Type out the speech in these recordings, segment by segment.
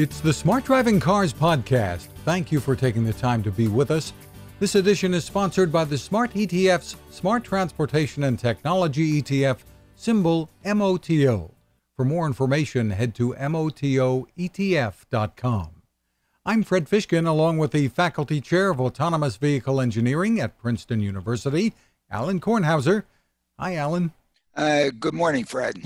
It's the Smart Driving Cars podcast. Thank you for taking the time to be with us. This edition is sponsored by the Smart ETF's Smart Transportation and Technology ETF, symbol MOTO. For more information, head to MOTOETF.com. I'm Fred Fishkin, along with the Faculty Chair of Autonomous Vehicle Engineering at Princeton University, Alan Kornhauser. Hi, Alan. Uh, good morning, Fred.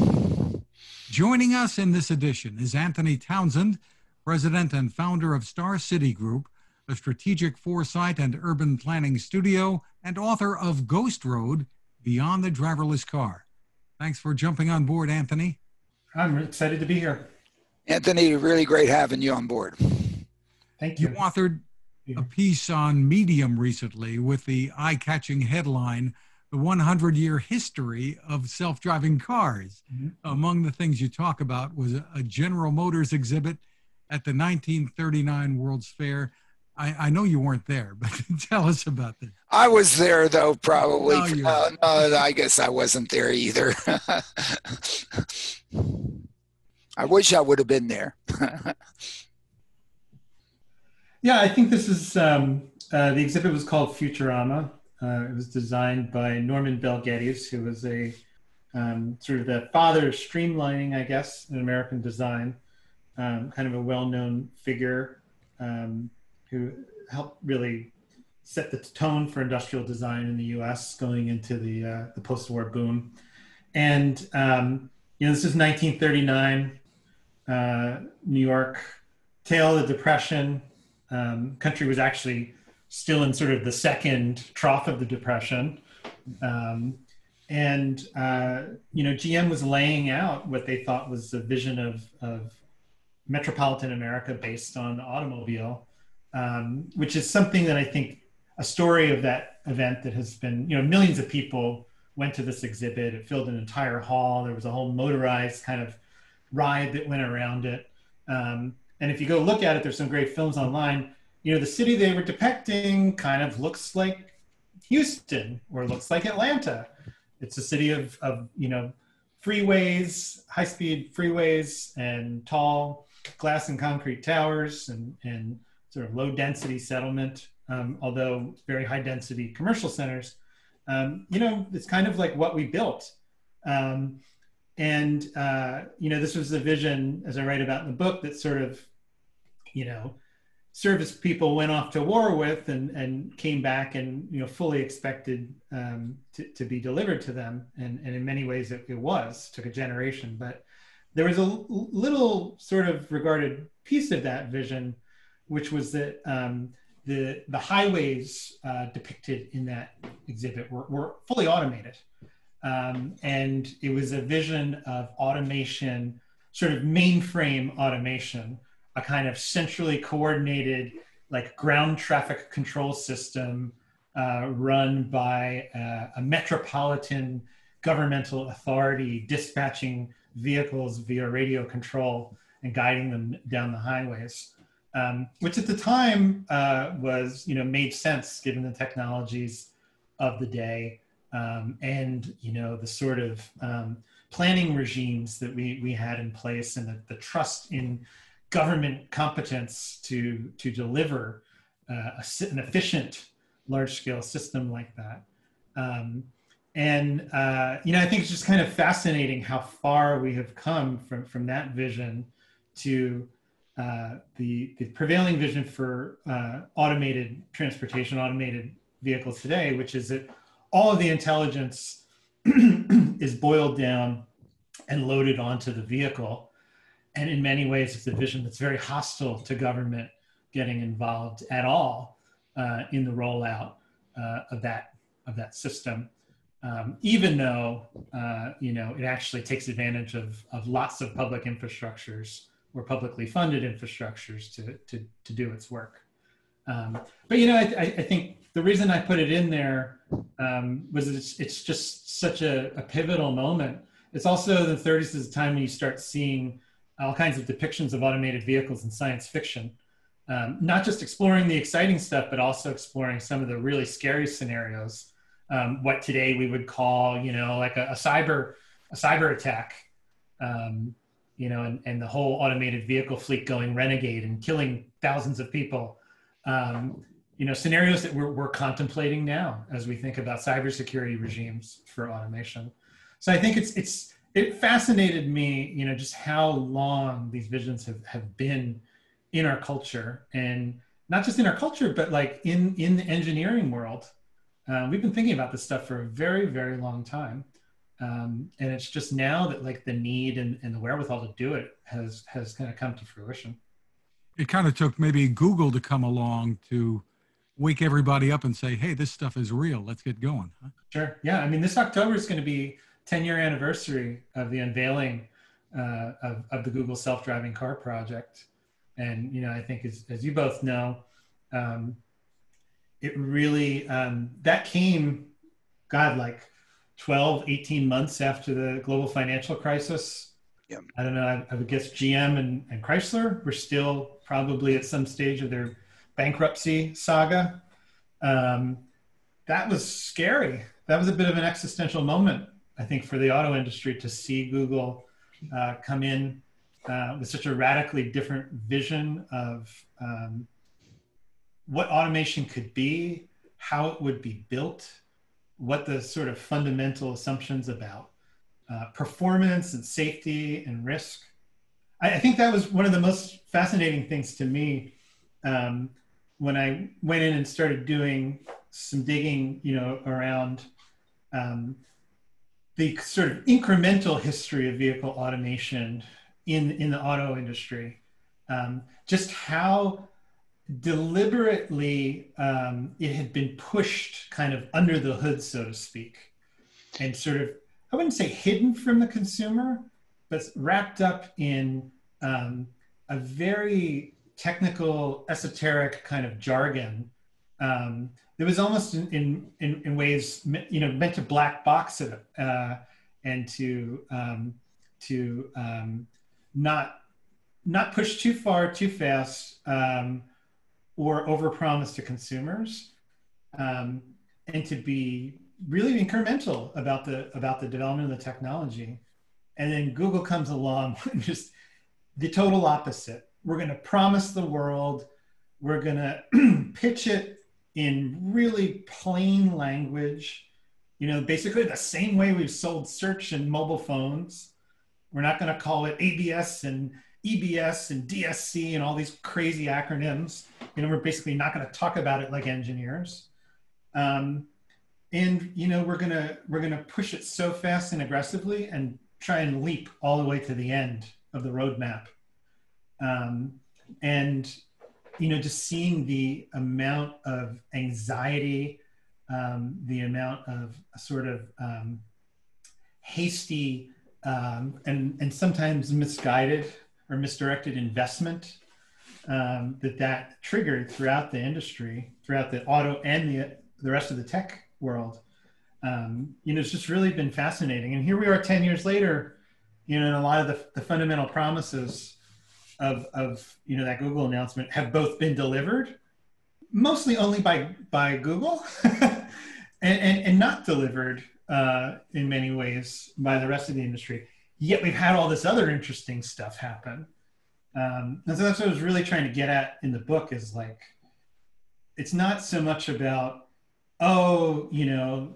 Joining us in this edition is Anthony Townsend, president and founder of Star City Group, a strategic foresight and urban planning studio, and author of Ghost Road Beyond the Driverless Car. Thanks for jumping on board, Anthony. I'm excited to be here. Anthony, really great having you on board. Thank you. You authored a piece on Medium recently with the eye catching headline The 100 Year History of Self Driving Cars. Mm-hmm. Among the things you talk about was a, a General Motors exhibit at the 1939 World's Fair. I, I, know you weren't there, but tell us about that. I was there, though, probably. No, uh, no, I guess I wasn't there either. I wish I would have been there. yeah, I think this is um, uh, the exhibit was called Futurama. Uh, it was designed by Norman Bel Geddes, who was a um, sort of the father of streamlining, I guess, in American design um, kind of a well-known figure um, who helped really set the tone for industrial design in the U.S. going into the uh, the post-war boom. And um, you know, this is 1939, uh, New York, tail of the Depression. Um, country was actually still in sort of the second trough of the Depression. Um, and uh, you know, GM was laying out what they thought was a vision of, of metropolitan America based on automobile, um, which is something that I think a story of that event that has been, you know, millions of people went to this exhibit. It filled an entire hall. There was a whole motorized kind of ride that went around it. Um, and if you go look at it, there's some great films online. You know, the city they were depicting kind of looks like Houston or looks like Atlanta. It's a city of, of you know, freeways, high speed freeways, and tall glass and concrete towers and, and sort of low density settlement, um, although very high density commercial centers. Um, you know, it's kind of like what we built. Um, and, uh, you know, this was the vision, as I write about in the book, that sort of, you know, service people went off to war with and, and came back and, you know, fully expected um, to, to be delivered to them. And, and in many ways it, it was, took a generation. But there was a little sort of regarded piece of that vision, which was that um, the the highways uh, depicted in that exhibit were, were fully automated, um, and it was a vision of automation, sort of mainframe automation, a kind of centrally coordinated like ground traffic control system uh, run by uh, a metropolitan governmental authority dispatching vehicles via radio control and guiding them down the highways, um, which at the time uh, was, you know, made sense given the technologies of the day um, and, you know, the sort of um, planning regimes that we, we had in place and the, the trust in government competence to, to deliver uh, a, an efficient large scale system like that. Um, and uh, you know i think it's just kind of fascinating how far we have come from from that vision to uh, the the prevailing vision for uh, automated transportation automated vehicles today which is that all of the intelligence is boiled down and loaded onto the vehicle. And in many ways it's a vision that's very hostile to government getting involved at all uh, in the rollout uh, of that of that system um, even though uh, you know it actually takes advantage of, of lots of public infrastructures or publicly funded infrastructures to, to, to do its work. Um, but you know, I, I, think the reason I put it in there um, was it's, it's just such a, a, pivotal moment. It's also the 30s is the time when you start seeing all kinds of depictions of automated vehicles in science fiction. Um, not just exploring the exciting stuff, but also exploring some of the really scary scenarios um, what today we would call, you know, like a, a cyber a cyber attack. Um, you know, and, and the whole automated vehicle fleet going renegade and killing thousands of people. Um, you know, scenarios that we're, we're contemplating now as we think about cybersecurity regimes for automation. So I think it's it's it fascinated me, you know, just how long these visions have, have been in our culture and not just in our culture, but like in in the engineering world. Uh, we've been thinking about this stuff for a very, very long time. Um, and it's just now that like the need and, and the wherewithal to do it has has kind of come to fruition. It kind of took maybe Google to come along to wake everybody up and say, "Hey, this stuff is real. Let's get going." Huh? Sure. Yeah. I mean, this October is going to be 10 year anniversary of the unveiling uh, of, of the Google self driving car project. And, you know, I think as, as you both know, um, it really, um, that came, God, like 12, 18 months after the global financial crisis. Yeah. I don't know. I, I would guess GM and, and Chrysler were still probably at some stage of their bankruptcy saga. Um, that was scary. That was a bit of an existential moment I think for the auto industry to see Google uh, come in uh, with such a radically different vision of um, what automation could be, how it would be built, what the sort of fundamental assumptions about uh, performance and safety and risk. I, I, think that was one of the most fascinating things to me um, when I went in and started doing some digging, you know, around um, the sort of incremental history of vehicle automation in, in the auto industry, um, just how deliberately um, it had been pushed kind of under the hood, so to speak, and sort of, I wouldn't say hidden from the consumer, but wrapped up in um, a very technical, esoteric kind of jargon um, it was almost in, in, in, ways, you know, meant to black box it uh, and to, um, to um, not, not push too far, too fast, um, or overpromise to consumers, um, and to be really incremental about the, about the development of the technology. And then Google comes along just the total opposite. We're going to promise the world, we're going to pitch it in really plain language, you know, basically the same way we've sold search and mobile phones. We're not going to call it ABS and EBS and DSC and all these crazy acronyms. You know, we're basically not going to talk about it like engineers. Um, and you know, we're gonna we're gonna push it so fast and aggressively and try and leap all the way to the end of the roadmap. Um, and you know, just seeing the amount of anxiety, um, the amount of sort of um, hasty um, and, and sometimes misguided or misdirected investment um, that that triggered throughout the industry, throughout the auto and the, the rest of the tech world. Um, you know, it's just really been fascinating. And here we are 10 years later, you know, and a lot of the, the fundamental promises of of you know that Google announcement have both been delivered, mostly only by by Google, and, and, and not delivered uh, in many ways by the rest of the industry. Yet we've had all this other interesting stuff happen, um, and so that's what I was really trying to get at in the book is like, it's not so much about oh you know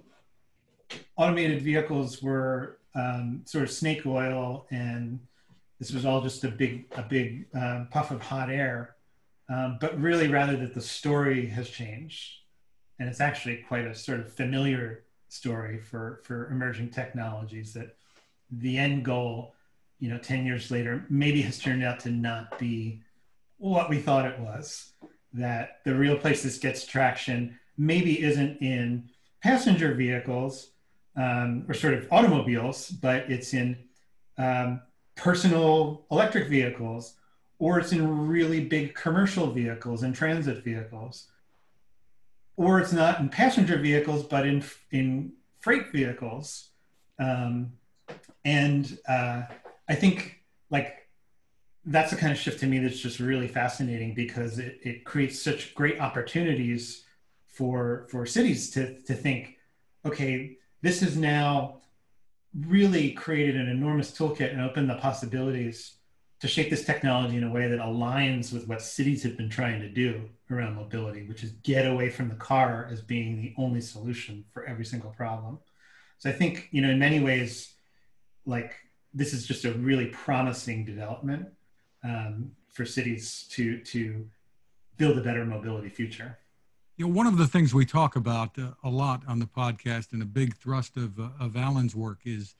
automated vehicles were um, sort of snake oil and this was all just a big a big uh, puff of hot air um, but really rather that the story has changed. And it's actually quite a sort of familiar story for for emerging technologies that the end goal you know 10 years later maybe has turned out to not be what we thought it was that the real place this gets traction maybe isn't in passenger vehicles um, or sort of automobiles but it's in um, personal electric vehicles or it's in really big commercial vehicles and transit vehicles. Or it's not in passenger vehicles but in in freight vehicles. Um, and uh, i think like that's the kind of shift to me that's just really fascinating because it, it creates such great opportunities for for cities to to think okay this is now really created an enormous toolkit and opened the possibilities to shape this technology in a way that aligns with what cities have been trying to do around mobility, which is get away from the car as being the only solution for every single problem. So I think, you know, in many ways, like this is just a really promising development um, for cities to to build a better mobility future. You know, one of the things we talk about uh, a lot on the podcast and a big thrust of, uh, of Alan's work is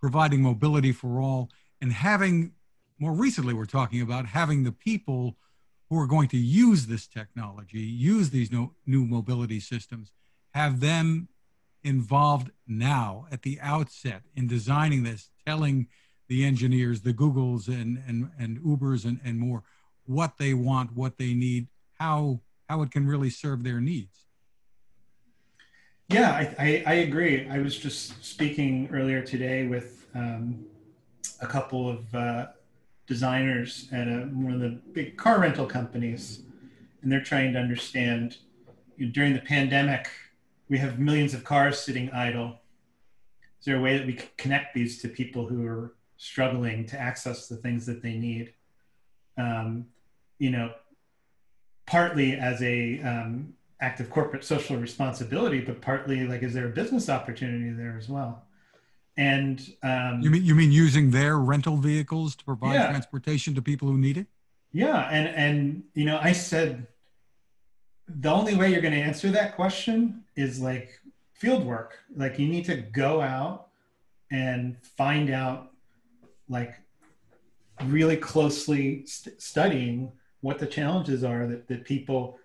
providing mobility for all and having more recently we're talking about having the people who are going to use this technology, use these no, new mobility systems, have them involved now at the outset in designing this, telling the engineers, the Googles and, and, and Ubers and, and more, what they want, what they need, how, how it can really serve their needs. Yeah, I, I, I agree. I was just speaking earlier today with um, a couple of uh, designers at a, one of the big car rental companies, and they're trying to understand you know, during the pandemic, we have millions of cars sitting idle. Is there a way that we can connect these to people who are struggling to access the things that they need? Um, you know, partly as a um, act of corporate social responsibility, but partly like, is there a business opportunity there as well? And um, you mean you mean using their rental vehicles to provide yeah. transportation to people who need it? Yeah, and and you know, I said the only way you're going to answer that question is like field work. Like you need to go out and find out, like really closely st- studying what the challenges are that, that people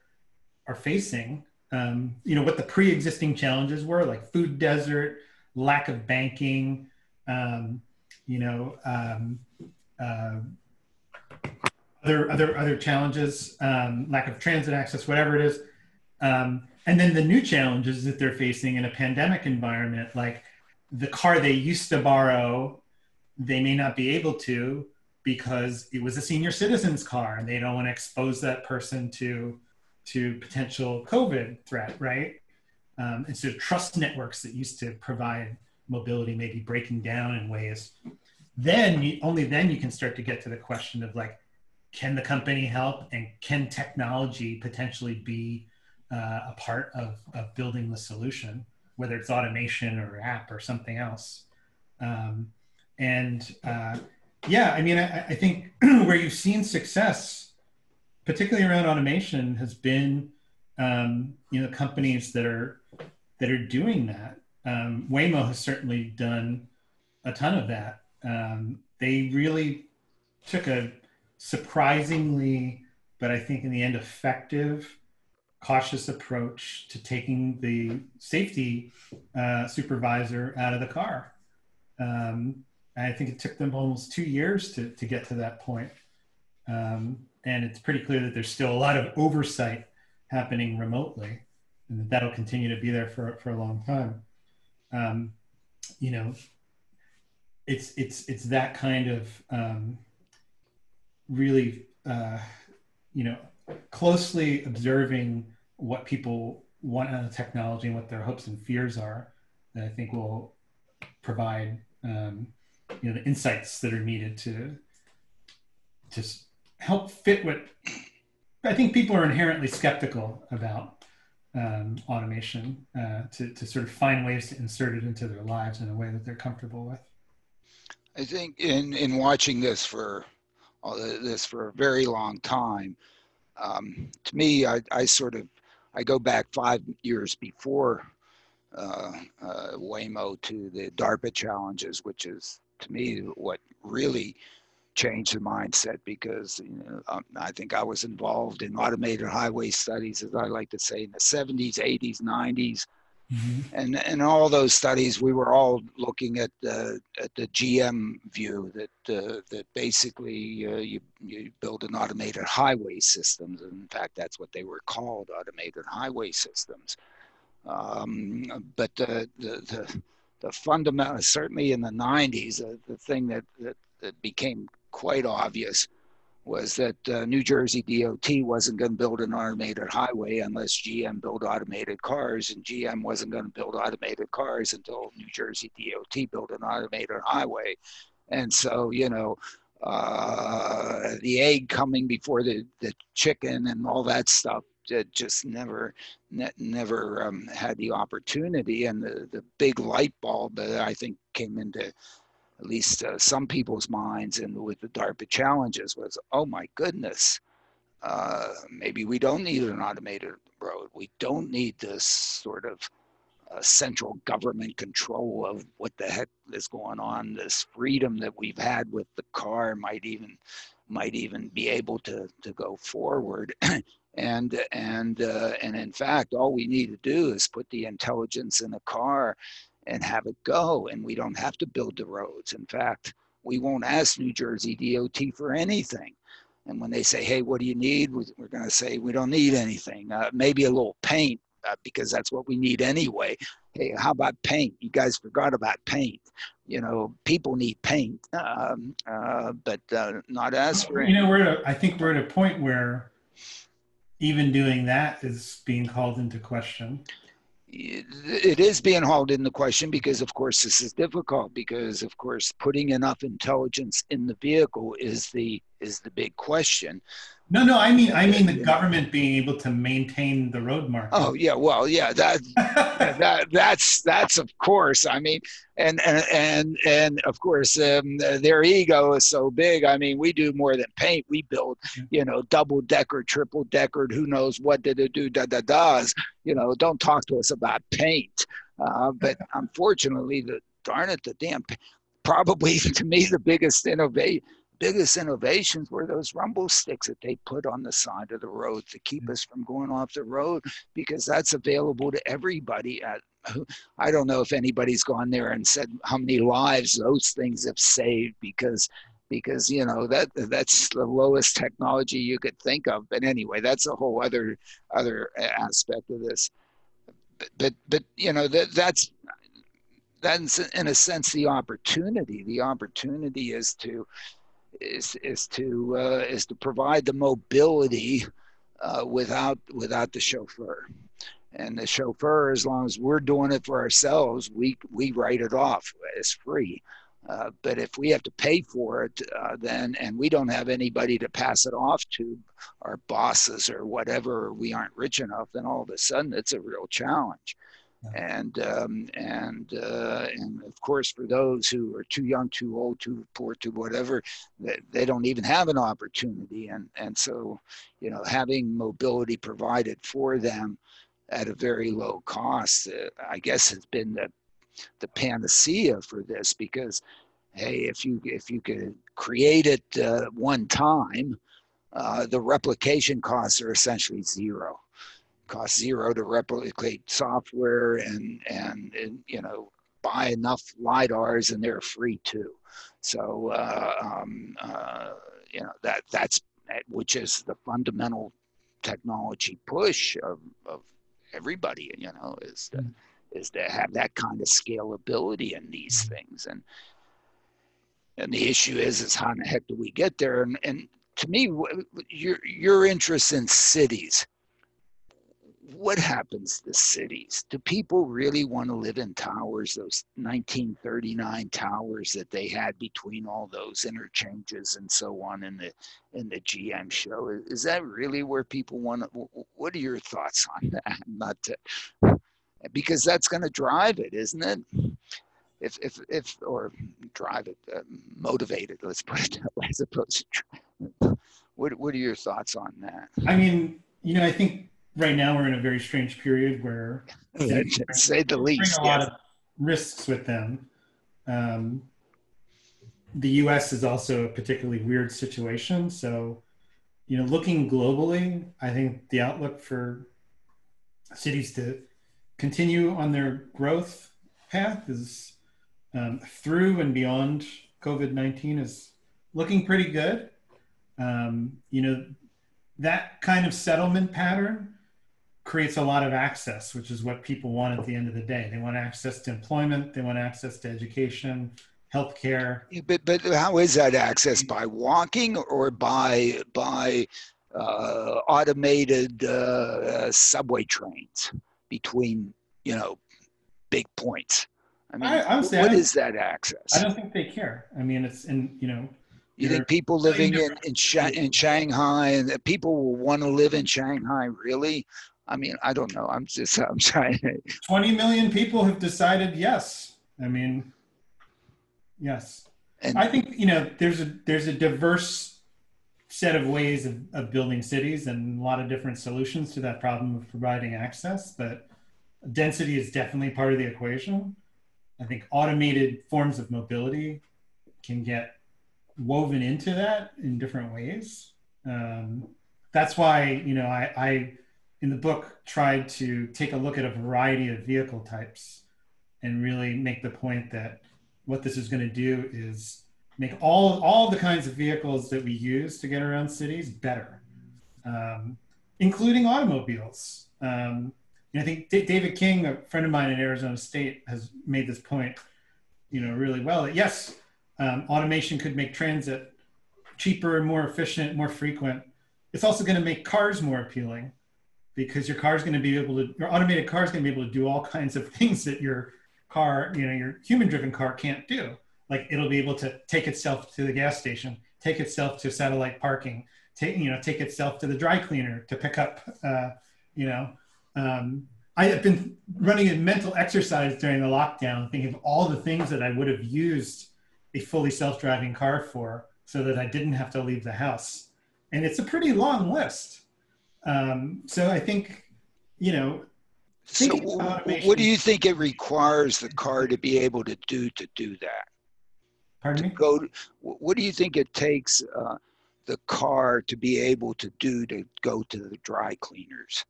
are facing. Um, you know what the pre-existing challenges were, like food desert, lack of banking, um, you know, um, uh, other other other challenges, um, lack of transit access, whatever it is, um, and then the new challenges that they're facing in a pandemic environment, like the car they used to borrow, they may not be able to because it was a senior citizen's car, and they don't want to expose that person to to potential COVID threat, right? Um, and so trust networks that used to provide mobility may be breaking down in ways. Then you, only then you can start to get to the question of like, can the company help and can technology potentially be uh, a part of, of building the solution, whether it's automation or app or something else. Um, and uh, yeah, I mean, I, I think where you've seen success, particularly around automation, has been um, you know companies that are that are doing that. Um, Waymo has certainly done a ton of that. Um, they really took a surprisingly, but I think in the end, effective, cautious approach to taking the safety uh, supervisor out of the car. Um, I think it took them almost two years to, to get to that point. Um, and it's pretty clear that there's still a lot of oversight happening remotely and that that'll continue to be there for, for a long time. Um, you know, it's it's it's that kind of um, really uh, you know closely observing what people want out of technology and what their hopes and fears are that I think will provide um, you know the insights that are needed to just help fit what I think people are inherently skeptical about um, automation uh, to, to sort of find ways to insert it into their lives in a way that they're comfortable with. I think in, in watching this for this for a very long time, um, to me, I, I sort of I go back five years before uh, uh, Waymo to the DARPA challenges, which is to me what really changed the mindset because you know, um, I think I was involved in automated highway studies, as I like to say, in the 70s, 80s, 90s. Mm-hmm. And in all those studies, we were all looking at the at the GM view that uh, that basically uh, you you build an automated highway systems. In fact, that's what they were called, automated highway systems. Um, but the, the the the fundamental, certainly in the 90s, uh, the thing that, that that became quite obvious was that uh, New Jersey DOT wasn't going to build an automated highway unless GM built automated cars, and GM wasn't going to build automated cars until New Jersey DOT built an automated highway. And so, you know, uh, the egg coming before the, the chicken and all that stuff just never ne- never um, had the opportunity and the, the big light bulb that I think came into at least uh, some people's minds and with the DARPA challenges was, oh my goodness, uh, maybe we don't need an automated road. We don't need this sort of uh, central government control of what the heck is going on. This freedom that we've had with the car might even might even be able to to go forward. and and uh, and in fact, all we need to do is put the intelligence in a car and have it go. And we don't have to build the roads. In fact, we won't ask New Jersey DOT for anything. And when they say, hey, what do you need? We're going to say, we don't need anything. Uh, maybe a little paint uh, because that's what we need anyway. Hey, how about paint? You guys forgot about paint. You know, people need paint, um, uh, but uh, not us. For you know, we're at a, I think we're at a point where even doing that is being called into question it is being hauled in the question because of course this is difficult because of course putting enough intelligence in the vehicle is the is the big question no, no, I mean, I mean the government being able to maintain the road market. Oh yeah, well, yeah, that that that's that's of course. I mean, and and and and of course, um, their ego is so big. I mean, we do more than paint. We build, you know, double decker, triple decker. Who knows what did it do? Da da da's. You know, don't talk to us about paint. Uh, but unfortunately, the darn it, the damn probably to me the biggest innovation biggest innovations were those rumble sticks that they put on the side of the road to keep mm. us from going off the road because that's available to everybody at I don't know if anybody's gone there and said how many lives those things have saved because because you know that that's the lowest technology you could think of. But anyway that's a whole other other aspect of this. But but, but you know that that's that's in a sense the opportunity. The opportunity is to is is to uh, is to provide the mobility uh, without without the chauffeur. And the chauffeur, as long as we're doing it for ourselves, we we write it off as free. Uh, but if we have to pay for it, uh, then and we don't have anybody to pass it off to, our bosses or whatever, or we aren't rich enough, then all of a sudden it's a real challenge and um, and uh, and of course for those who are too young, too old, too poor, too whatever, they, they don't even have an opportunity, and and so you know having mobility provided for them at a very low cost, uh, I guess has been the the panacea for this because hey, if you if you could create it uh, one time, uh, the replication costs are essentially zero cost zero to replicate software and, and, and you know buy enough lidars and they're free too. So uh, um, uh, you know that that's which is the fundamental technology push of, of everybody you know is to, mm. is to have that kind of scalability in these things. And and the issue is is how the heck do we get there? And, and to me your your interest in cities what happens to cities? Do people really want to live in towers, those 1939 towers that they had between all those interchanges and so on in the in the GM show? Is that really where people want to? What are your thoughts on that? Not to, because that's going to drive it, isn't it? If if if or drive it, uh, motivate it. Let's put it that way, as opposed to. What what are your thoughts on that? I mean, you know, I think right now we're in a very strange period where say the least. A lot of risks with them. Um, the U.S. is also a particularly weird situation. So, you know, looking globally, I think the outlook for cities to continue on their growth path is um, through and beyond COVID nineteen is looking pretty good. Um, you know, that kind of settlement pattern creates a lot of access, which is what people want at the end of the day. They want access to employment, they want access to education, healthcare. But but how is that access by walking or by by uh, automated uh, subway trains between you know big points? I mean, I- honestly, what I- is that access? I don't think they care. I mean, it's in you know. You think people living in in, in Shanghai and people will want to live in Shanghai? Really? I mean, I don't know. I'm just I'm trying to. 20 million people have decided yes. I mean, yes. And I think you know there's a there's a diverse set of ways of, of building cities and a lot of different solutions to that problem of providing access, but density is definitely part of the equation. I think automated forms of mobility can get woven into that in different ways. Um, that's why you know I, I in the book tried to take a look at a variety of vehicle types and really make the point that what this is going to do is make all all the kinds of vehicles that we use to get around cities better, um, including automobiles. Um, I think D- David King, a friend of mine in Arizona State, has made this point, you know, really well. That yes, um, automation could make transit cheaper, more efficient, more frequent. It's also going to make cars more appealing because your car is going to be able to, your automated car is going to be able to do all kinds of things that your car, you know, your human driven car can't do. Like it'll be able to take itself to the gas station, take itself to satellite parking, take, you know, take itself to the dry cleaner to pick up, uh, you know, um, I have been running a mental exercise during the lockdown, thinking of all the things that I would have used a fully self-driving car for, so that I didn't have to leave the house. And it's a pretty long list. Um, so I think, you know, so, thinking w- about w- what do you think it requires the car to be able to do to do that? pardon To me. go. To, what do you think it takes uh, the car to be able to do to go to the dry cleaners?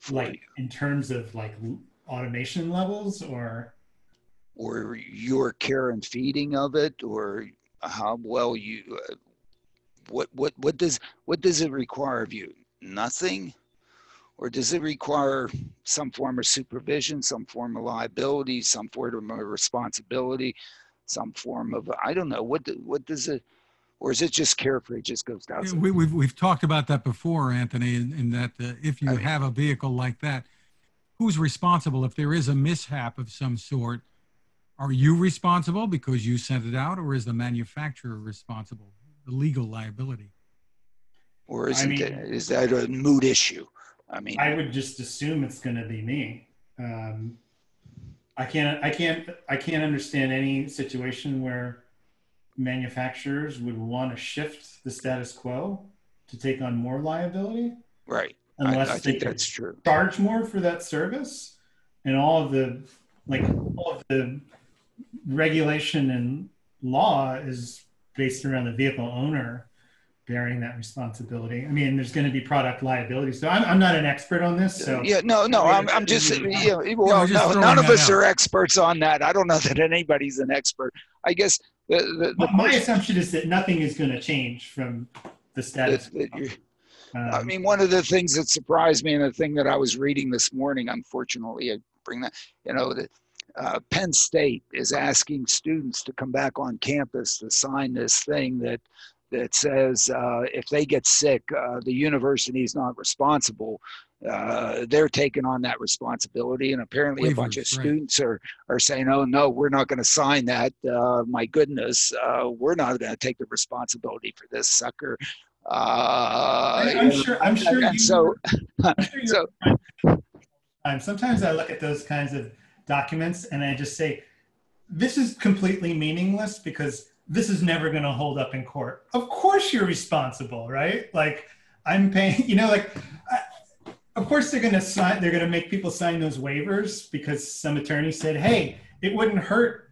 for Like you? in terms of like automation levels, or or your care and feeding of it, or how well you. Uh, what what what does what does it require of you? Nothing, or does it require some form of supervision, some form of liability, some form of responsibility, some form of I don't know what what does it, or is it just carefree? It just goes down. Yeah, We, we've, we've talked about that before, Anthony, in, in that uh, if you I mean- have a vehicle like that, who's responsible if there is a mishap of some sort? Are you responsible because you sent it out, or is the manufacturer responsible? The legal liability. Or isn't mean- it, is that a mood issue? I mean, I would just assume it's going to be me. Um, I can't, I can't, I can't understand any situation where manufacturers would want to shift the status quo to take on more liability right. I, unless I they think could that's true. charge more for that service and all of the like all of the regulation and law is based around the vehicle owner bearing that responsibility i mean there's going to be product liability so i'm, I'm not an expert on this so yeah, no, no, I I'm, I'm just, it- yeah, well, just no, none of us out. are experts on that. I don't know that anybody's an expert. I guess the, the, the my, my assumption is that nothing is going to change from the status that- that Um, I mean, one of the things that surprised me and the thing that I was reading this morning, unfortunately, I bring that, you know, that uh, Penn State is asking students to come back on campus to sign this thing that that says uh, if they get sick, uh, the university is not responsible. Uh, they're taking on that responsibility, and apparently a bunch of Waivers, right. students are are saying, "Oh no, we're not going to sign that. Uh, my goodness, uh, we're not going to take the responsibility for this sucker." Uh, I- I'm sure. I'm sure. and you, so, I'm sure so Um, sometimes I look at those kinds of documents and I just say, this is completely meaningless because this is never going to hold up in court. Of course, you're responsible, right? Like, I'm paying, you know, like, I, of course they're going to sign, they're going to make people sign those waivers because some attorney said, hey, it wouldn't hurt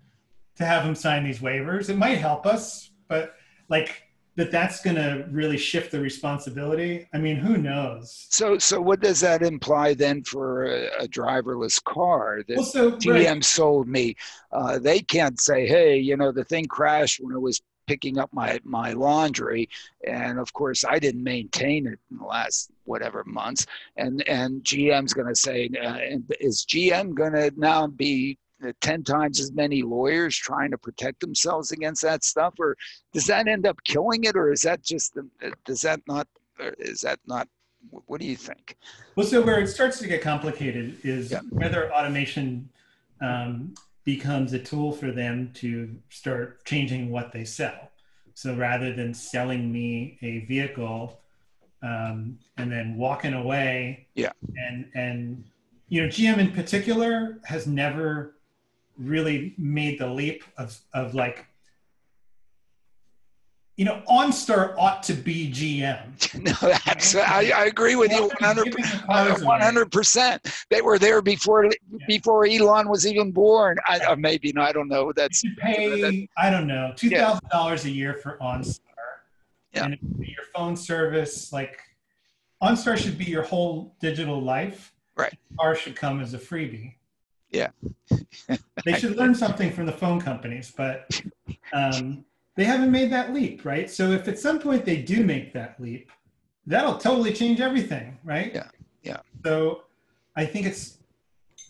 to have them sign these waivers. It might help us, but like, that that's going to really shift the responsibility. I mean, who knows? So, so what does that imply then for a, a driverless car that Well, so, right. GM sold me? Uh, they can't say, "Hey, you know, the thing crashed when I was picking up my my laundry," and of course, I didn't maintain it in the last whatever months. And and GM's going to say, uh, and "Is GM going to now be 10 times as many lawyers trying to protect themselves against that stuff or does that end up killing it or is that just does that not is that not what do you think? Well so where it starts to get complicated is yeah. whether automation um, becomes a tool for them to start changing what they sell. So rather than selling me a vehicle um, and then walking away yeah. and and you know gm in particular has never really made the leap of of like you know, OnStar ought to be GM. no, that's I, I agree with you 100 percent. They were there before yeah. before Elon was even born. I, or maybe no, I don't know. That's you pay. That, I don't know two thousand yeah. dollars a year for OnStar, yeah. and your phone service. Like OnStar should be your whole digital life. Right. Car should come as a freebie. Yeah. they should learn something from the phone companies, but um, they haven't made that leap, right? So if at some point they do make that leap, that'll totally change everything, right? Yeah. Yeah. So I think it's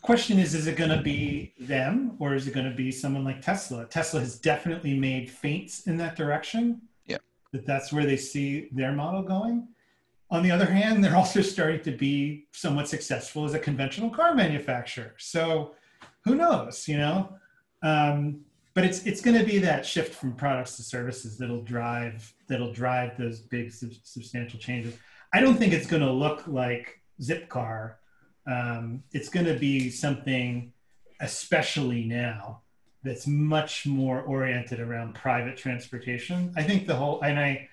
question is is it going to be them or is it going to be someone like Tesla? Tesla has definitely made feints in that direction. Yeah. That that's where they see their model going. On the other hand, they're also starting to be somewhat successful as a conventional car manufacturer. So who knows, you know? Um, but it's it's going to be that shift from products to services that'll drive that'll drive those big sub- substantial changes. I don't think it's going to look like Zipcar. Um, it's going to be something, especially now, that's much more oriented around private transportation. I think the whole and I,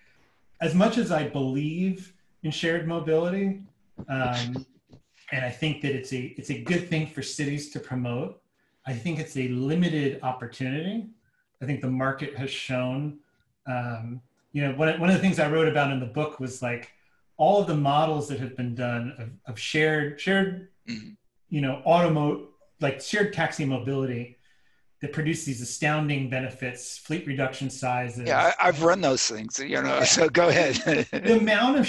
as much as I believe in shared mobility, um, and I think that it's a it's a good thing for cities to promote. I think it's a limited opportunity. I think the market has shown, um, you know, one, one of the things I wrote about in the book was like all of the models that have been done of, of shared, shared, mm-hmm. you know, automo, like shared taxi mobility that produce these astounding benefits, fleet reduction sizes. Yeah, I, have run those things, you know, so go ahead. the amount of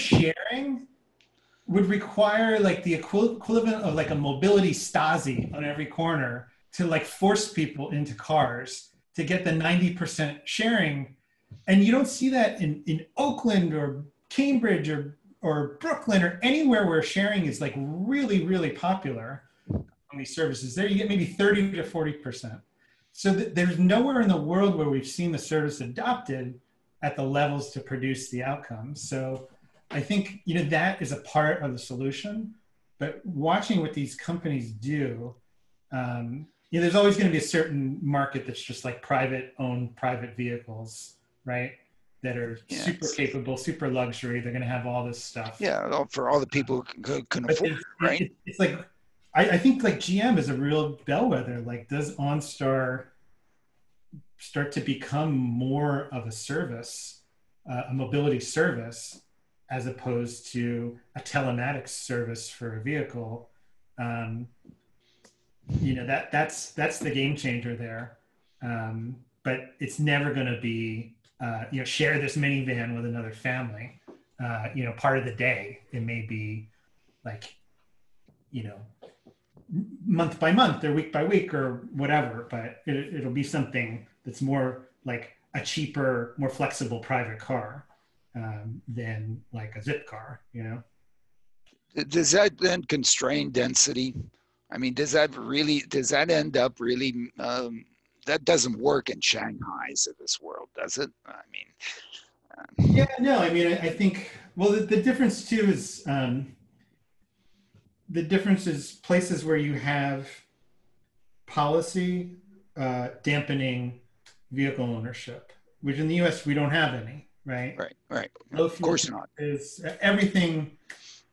would require like the equivalent of like a mobility Stasi on every corner to like force people into cars to get the 90% sharing. And you don't see that in, in Oakland or Cambridge or, or Brooklyn or anywhere where sharing is like really, really popular on these services. There you get maybe 30 to 40%. So th- there's nowhere in the world where we've seen the service adopted at the levels to produce the outcomes. So I think you know that is a part of the solution. But watching what these companies do, um, you know, there's always going to be a certain market that's just like private owned private vehicles, right? That are yeah, super capable, super luxury. They're going to have all this stuff. Yeah, for all the people who can, afford it's, right? It, it's like, I, I think like GM is a real bellwether. Like, does OnStar start to become more of a service, uh, a mobility service, as opposed to a telematics service for a vehicle? Um, you know that that's that's the game changer there. Um, but it's never going to be uh, you know share this minivan with another family. Uh, you know, part of the day it may be like you know month by month or week by week or whatever, but it, it'll be something that's more like a cheaper, more flexible private car um, than like a Zipcar, You know. Does that then constrain density? I mean, does that really, does that end up really, um, that doesn't work in Shanghai's of this world, does it? I mean, um, yeah, no, I mean, I, I think, well, the, the, difference too is um, the difference is places where you have policy uh, dampening vehicle ownership, which in the US we don't have any, right? Right, right. Of course not. Is everything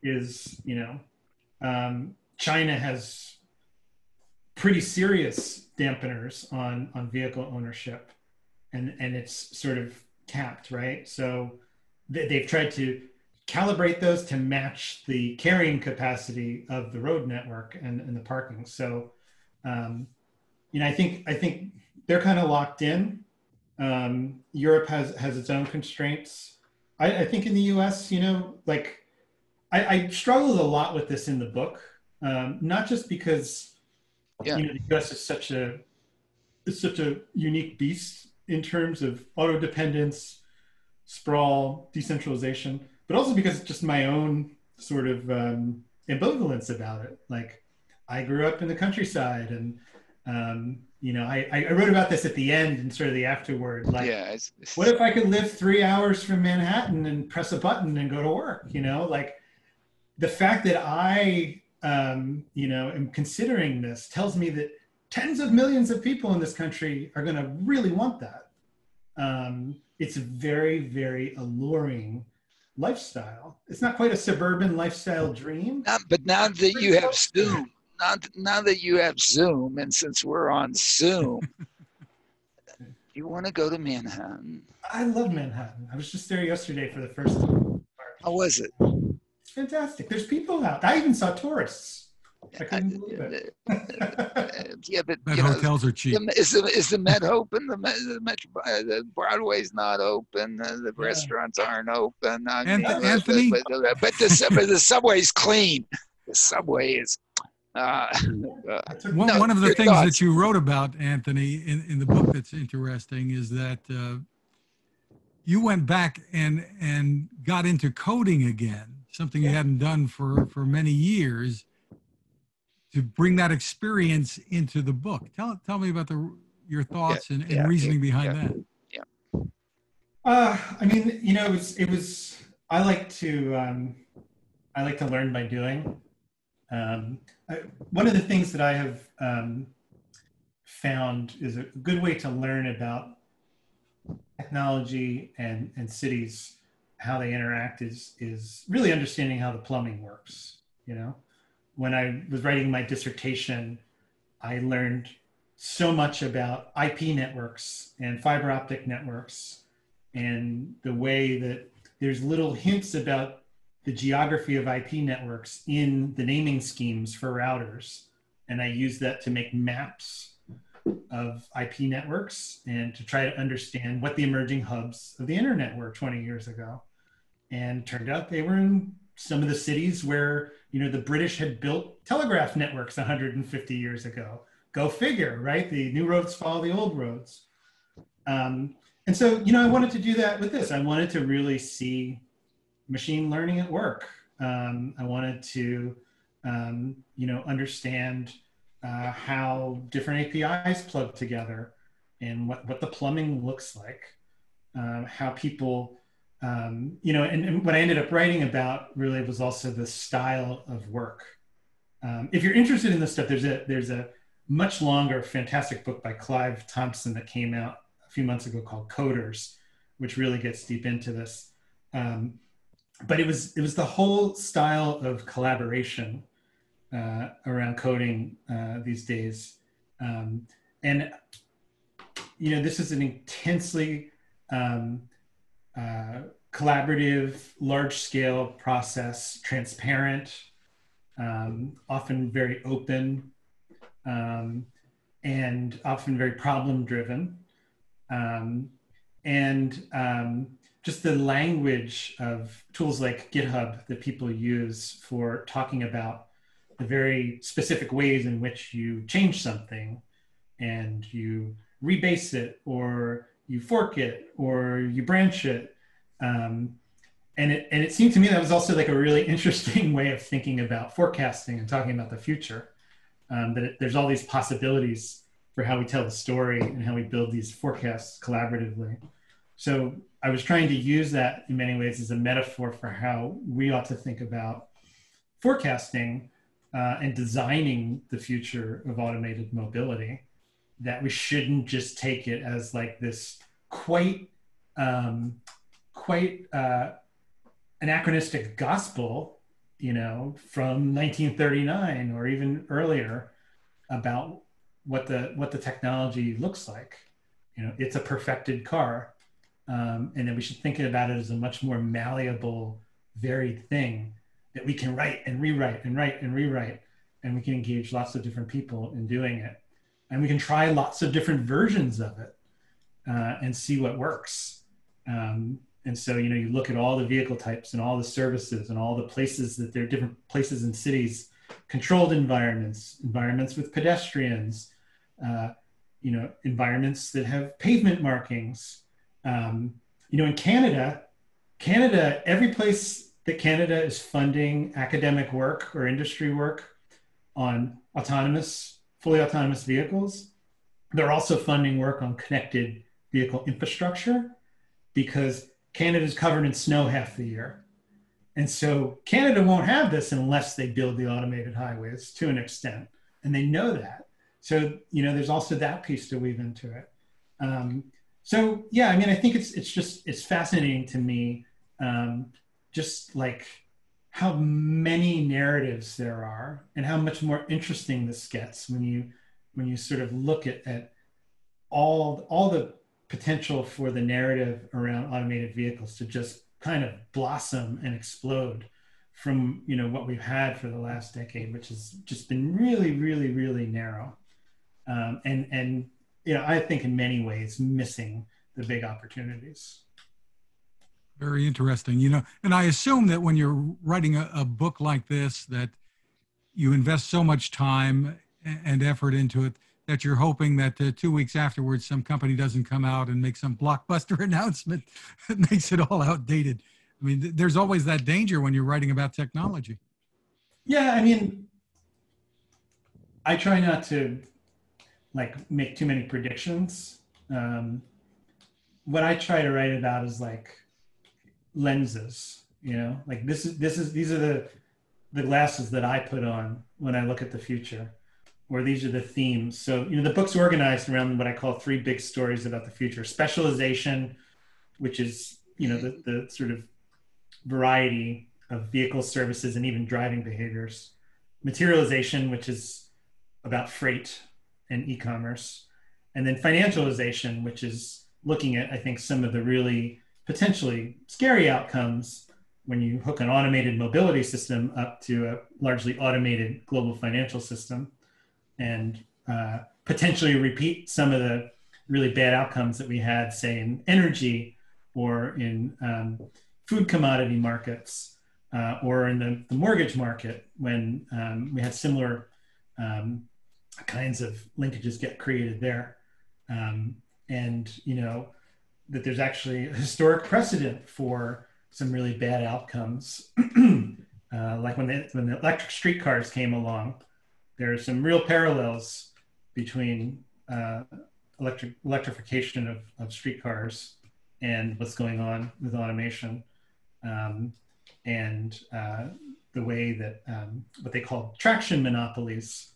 is, you know, um, China has pretty serious dampeners on on vehicle ownership, and and it's sort of capped, right? So they, they've tried to calibrate those to match the carrying capacity of the road network and, and the parking. So, um, you know, I think I think they're kind of locked in. Um, Europe has has its own constraints. I, I think in the U.S., you know, like I, I struggled a lot with this in the book um, not just because Yeah. You know, the U.S. is such a is such a unique beast in terms of auto dependence, sprawl, decentralization, but also because it's just my own sort of um, ambivalence about it. Like, I grew up in the countryside, and um, you know, I, I wrote about this at the end and sort of the afterward. Like, yeah, it's, it's, what if I could live three hours from Manhattan and press a button and go to work? You know, like the fact that I, um, you know, am considering this tells me that tens of millions of people in this country are going to really want that. Um, it's a very, very alluring lifestyle. It's not quite a suburban lifestyle dream. Now, but now that you have Zoom, now, now that you have Zoom, and since we're on Zoom, you want to go to Manhattan? I love Manhattan. I was just there yesterday for the first time. How was it? It's fantastic. There's people out. I even saw tourists. I couldn't believe it. yeah, but But you know, hotels are cheap. is the is the Met open? The, Met, the, Metro, uh, the Broadway's not open. Uh, the Yeah. restaurants aren't open. I Anth- mean, uh, Anthony? but, but, but the but the subway's clean. The subway is. Uh, uh, I took- One, No, one of the things thoughts. that you wrote about, Anthony, in, in the book that's interesting is that uh, you went back and and got into coding again, something you hadn't done for for many years, to bring that experience into the book. Tell tell me about the your thoughts and, and yeah, reasoning behind yeah. that. Uh, I mean, you know, it was, it was, I like to, um, I like to learn by doing. Um, I, one of the things that I have um, found is a good way to learn about technology and, and cities, how they interact is, is really understanding how the plumbing works. You know, when I was writing my dissertation, I learned so much about IP networks and fiber optic networks and the way that there's little hints about the geography of IP networks in the naming schemes for routers. And I use that to make maps of IP networks and to try to understand what the emerging hubs of the internet were 20 years ago. And turned out they were in some of the cities where, you know, the British had built telegraph networks 150 years ago. Go figure, right? The new roads follow the old roads. Um, and so, you know, I wanted to do that with this. I wanted to really see machine learning at work. Um, I wanted to, um, you know, understand uh, how different APIs plug together and what, what the plumbing looks like, um, how people, um, you know, and, and what I ended up writing about really was also the style of work. Um, if you're interested in this stuff, there's a there's a much longer, fantastic book by Clive Thompson that came out a few months ago called Coders, which really gets deep into this. Um, but it was it was the whole style of collaboration uh, around coding uh, these days, um, and you know this is an intensely um, uh, collaborative, large scale process, transparent, um, often very open, um, and often very problem driven. Um, and um, just the language of tools like GitHub that people use for talking about the very specific ways in which you change something and you rebase it or you fork it or you branch it. Um, and it, and it seemed to me that was also like a really interesting way of thinking about forecasting and talking about the future. Um, that it, there's all these possibilities for how we tell the story and how we build these forecasts collaboratively. So I was trying to use that in many ways as a metaphor for how we ought to think about forecasting uh, and designing the future of automated mobility. That we shouldn't just take it as like this quite, um, quite uh, anachronistic gospel, you know, from 1939 or even earlier about what the what the technology looks like. You know, it's a perfected car, um, and then we should think about it as a much more malleable, varied thing that we can write and rewrite and write and rewrite, and we can engage lots of different people in doing it, and we can try lots of different versions of it uh, and see what works. Um, and so, you know, you look at all the vehicle types and all the services and all the places that there are different places in cities controlled environments, environments with pedestrians, uh, you know, environments that have pavement markings. Um, you know, in Canada, Canada, every place that Canada is funding academic work or industry work on autonomous, fully autonomous vehicles, they're also funding work on connected vehicle infrastructure because Canada is covered in snow half the year. And so Canada won't have this unless they build the automated highways to an extent. And they know that. So, you know, there's also that piece to weave into it. Um, so yeah, I mean, I think it's, it's just, it's fascinating to me. Um, just like how many narratives there are and how much more interesting this gets when you, when you sort of look at, at all, all the potential for the narrative around automated vehicles to just kind of blossom and explode from you know what we've had for the last decade, which has just been really, really, really narrow, um, and and you know I think in many ways missing the big opportunities. Very interesting, you know, and I assume that when you're writing a, a book like this, that you invest so much time and effort into it that you're hoping that uh, two weeks afterwards some company doesn't come out and make some blockbuster announcement that makes it all outdated. I mean, th- there's always that danger when you're writing about technology. Yeah, I mean, I try not to like make too many predictions. Um, what I try to write about is like lenses, you know, like this is this is these are the the glasses that I put on when I look at the future or these are the themes. So, you know, the book's organized around what I call three big stories about the future specialization, which is, you know, the, the sort of variety of vehicle services and even driving behaviors, materialization, which is about freight and e commerce, and then financialization, which is looking at, I think, some of the really potentially scary outcomes when you hook an automated mobility system up to a largely automated global financial system and uh, potentially repeat some of the really bad outcomes that we had, say, in energy or in um, food commodity markets uh, or in the, the, mortgage market when um, we had similar um, kinds of linkages get created there. Um, and, you know, that there's actually a historic precedent for some really bad outcomes. uh, like when, they, when the electric streetcars came along, there are some real parallels between uh, electric electrification of, of streetcars and what's going on with automation um, and uh, the way that um, what they call traction monopolies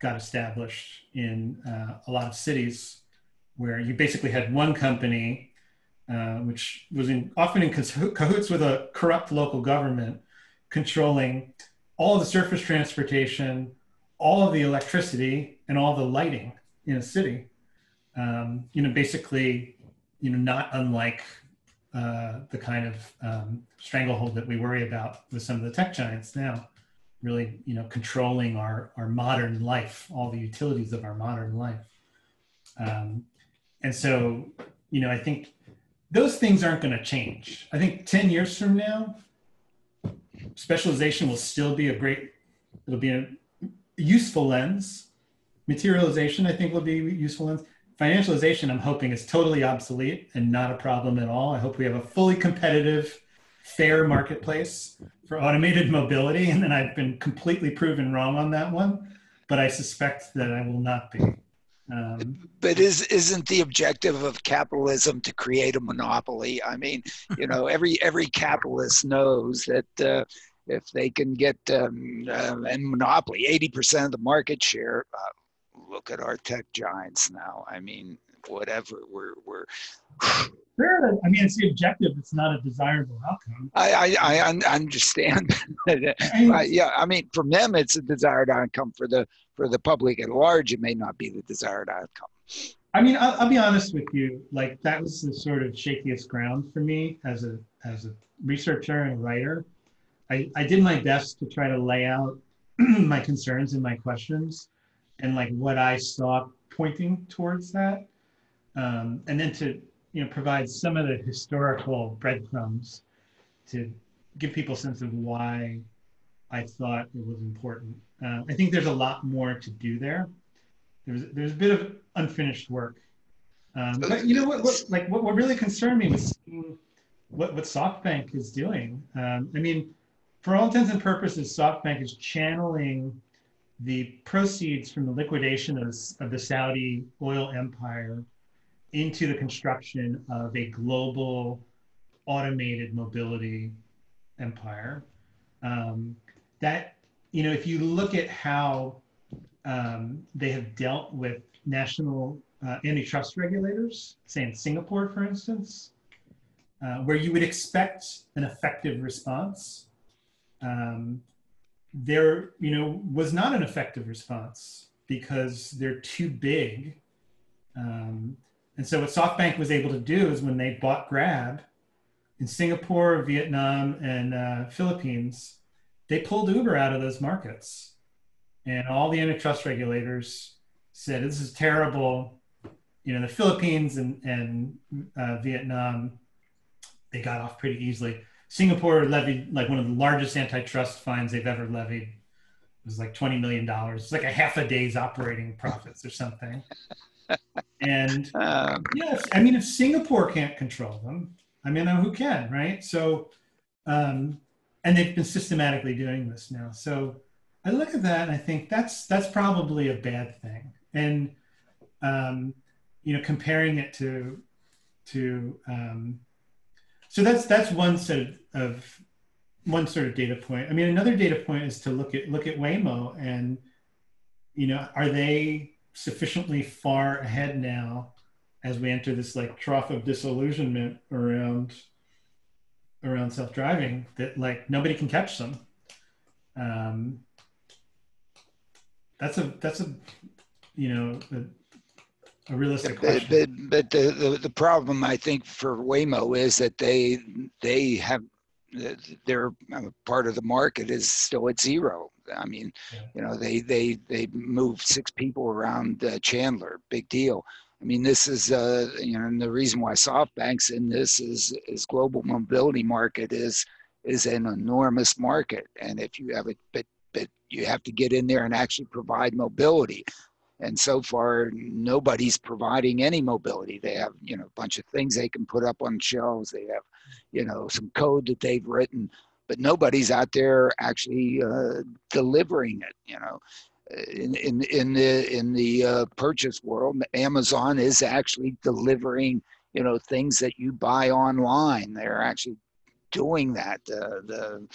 got established in uh, a lot of cities where you basically had one company uh, which was in, often in cahoots with a corrupt local government controlling all the surface transportation all of the electricity and all the lighting in a city. Um, you know, basically, you know, not unlike uh, the kind of um, stranglehold that we worry about with some of the tech giants now. Really, you know, controlling our our modern life, all the utilities of our modern life. Um, and so, you know, I think those things aren't going to change. I think 10 years from now, specialization will still be a great, it'll be a, useful lens. Materialization, I think, will be useful lens. Financialization, I'm hoping, is totally obsolete and not a problem at all. I hope we have a fully competitive, fair marketplace for automated mobility. And then I've been completely proven wrong on that one, but I suspect that I will not be. Um, but is isn't the objective of capitalism to create a monopoly? I mean, you know, every every capitalist knows that uh, if they can get um, uh, and monopoly 80% of the market share uh, look at our tech giants now i mean whatever we're we're Sure. I mean, it's the objective. It's not a desirable outcome. I I, I understand. yeah, I mean, from them, it's a desired outcome. For the for the public at large, it may not be the desired outcome. I mean, I'll, I'll be honest with you. Like that was the sort of shakiest ground for me as a as a researcher and writer I, I did my best to try to lay out my concerns and my questions and like what I saw pointing towards that. Um, and then to you know provide some of the historical breadcrumbs to give people a sense of why I thought it was important. Uh, I think there's a lot more to do there. There's there's a bit of unfinished work. Um, but you know what, what? Like what, what really concerned me was seeing what what SoftBank is doing. Um, I mean, for all intents and purposes, SoftBank is channeling the proceeds from the liquidation of, of the Saudi oil empire into the construction of a global automated mobility empire. Um, that, you know, if you look at how um, they have dealt with national uh, antitrust regulators, say in Singapore, for instance, uh, where you would expect an effective response, um, there, you know, was not an effective response because they're too big. Um, and so what SoftBank was able to do is when they bought Grab in Singapore, Vietnam, and uh, Philippines, they pulled Uber out of those markets. And all the antitrust regulators said, this is terrible. You know, the Philippines and, and uh, Vietnam, they got off pretty easily. Singapore levied like one of the largest antitrust fines they've ever levied. It was like $20 million. It's like a half a day's operating profits or something. And um, yes, I mean, if Singapore can't control them, I mean, who can, right? So, um, and they've been systematically doing this now. So I look at that and I think that's that's probably a bad thing. And um, you know, comparing it to to um, so that's that's one set of, of one sort of data point. I mean, another data point is to look at look at Waymo and you know, are they sufficiently far ahead now as we enter this like trough of disillusionment around around self-driving that like nobody can catch them um that's a that's a you know a, a realistic question. But, but the, the the problem I think for Waymo is that they they have their part of the market is still at zero. I mean, you know, they they they moved six people around uh, Chandler, big deal. I mean, this is uh, you know, and the reason why SoftBank's in this is is global mobility market is is an enormous market, and if you have it, but but you have to get in there and actually provide mobility. And so far, nobody's providing any mobility. They have, you know, a bunch of things they can put up on shelves. They have, you know, some code that they've written, but nobody's out there actually uh, delivering it. You know, in in in the in the uh, purchase world, Amazon is actually delivering you know things that you buy online. They're actually doing that. Uh, the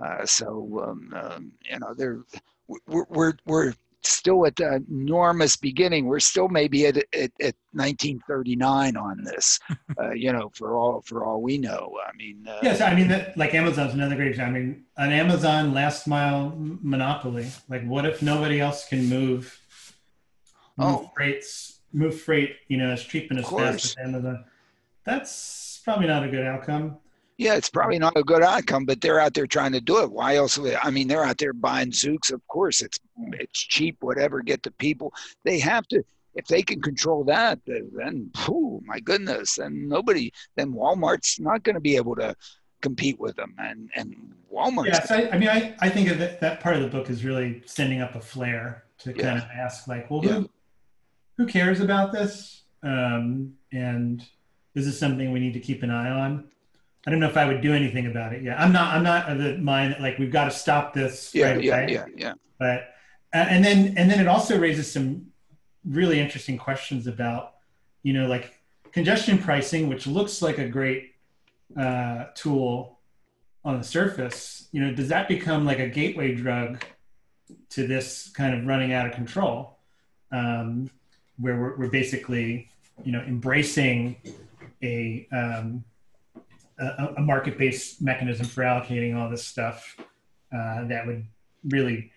uh, so um, um, you know they're we're, we're we're still at the enormous beginning. We're still maybe at, at, at 1939 on this, uh, you know, for all for all we know. I mean, uh, yes, I mean, that, like Amazon's another great example. I mean, an Amazon last mile monopoly. Like, what if nobody else can move, move oh. freights, move freight, you know, as cheap and as fast as Amazon? That's probably not a good outcome yeah, it's probably not a good outcome, but they're out there trying to do it. Why else? I mean, they're out there buying Zoox. Of course, it's it's cheap, whatever. Get the people. They have to. If they can control that, then oh my goodness, then nobody, then Walmart's not going to be able to compete with them. And and Walmart. Yes, I, I, mean, I I think that that part of the book is really sending up a flare to yeah. kind of ask, like, well, who yeah. who cares about this? Um, and is this something we need to keep an eye on? I don't know if I would do anything about it yet. I'm not. I'm not of the mind that like we've got to stop this. Yeah, right yeah, away. yeah, yeah. But uh, and then and then it also raises some really interesting questions about you know like congestion pricing, which looks like a great uh, tool on the surface. You know, does that become like a gateway drug to this kind of running out of control, um, where we're, we're basically you know embracing a um, a, a market-based mechanism for allocating all this stuff uh, that would really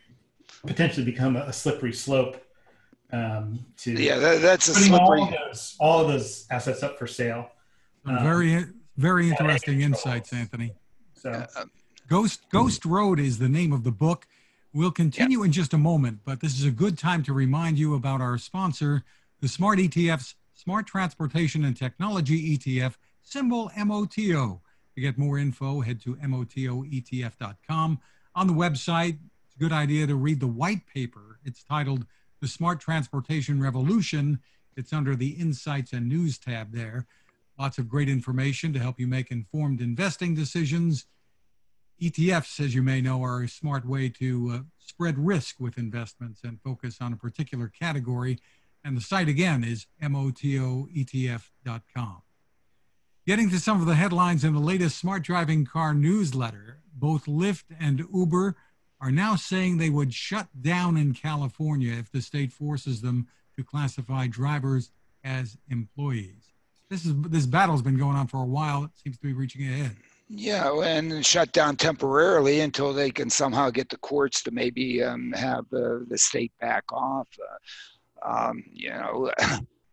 potentially become a, a slippery slope um, to yeah that, that's a slippery all of, those, all of those assets up for sale. Um, very very interesting insights anthony. So ghost ghost road is the name of the book. We'll continue yeah. in just a moment but this is a good time to remind you about our sponsor the smart etf's smart transportation and technology etf symbol MOTO. To get more info, head to MOTOETF.com. on the website. It's a good idea to read the white paper. It's titled The Smart Transportation Revolution. It's under the Insights and News tab there. Lots of great information to help you make informed investing decisions. ETFs, as you may know, are a smart way to uh, spread risk with investments and focus on a particular category. And the site again is motoetf.com. Getting to some of the headlines in the latest smart driving car newsletter, both Lyft and Uber are now saying they would shut down in California if the state forces them to classify drivers as employees. This is this battle's been going on for a while. It seems to be reaching a head. Yeah, and shut down temporarily until they can somehow get the courts to maybe um, have uh, the state back off. Uh, um, you know,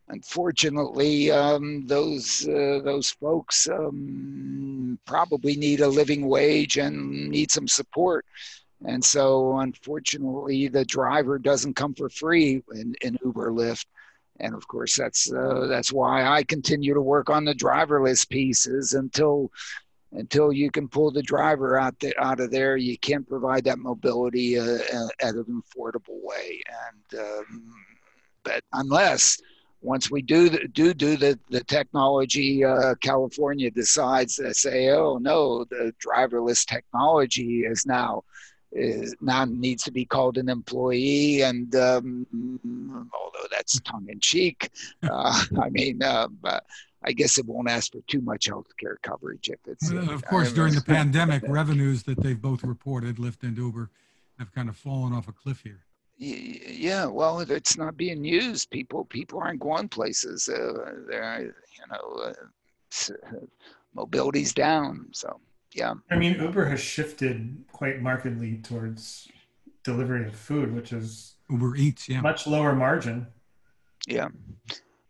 unfortunately, um, those uh, those folks um, probably need a living wage and need some support. And so, unfortunately, the driver doesn't come for free in, in Uber Lyft. And of course, that's uh, that's why I continue to work on the driverless pieces until until you can pull the driver out the, out of there. You can't provide that mobility uh, at an affordable way. And um, but unless once we do the, do do the the technology, uh, California decides to say, oh no, the driverless technology is now is now needs to be called an employee, and um, although that's tongue in cheek, uh, I mean, uh, I guess it won't ask for too much health care coverage if it's. Of course, during the pandemic, revenues that they've both reported, Lyft and Uber, have kind of fallen off a cliff here. Yeah, well, it's not being used. People, people aren't going places. Uh, they're, you know, uh, mobility's down. So yeah. I mean, Uber has shifted quite markedly towards delivery of food, which is Uber Eats, yeah, much lower margin. Yeah,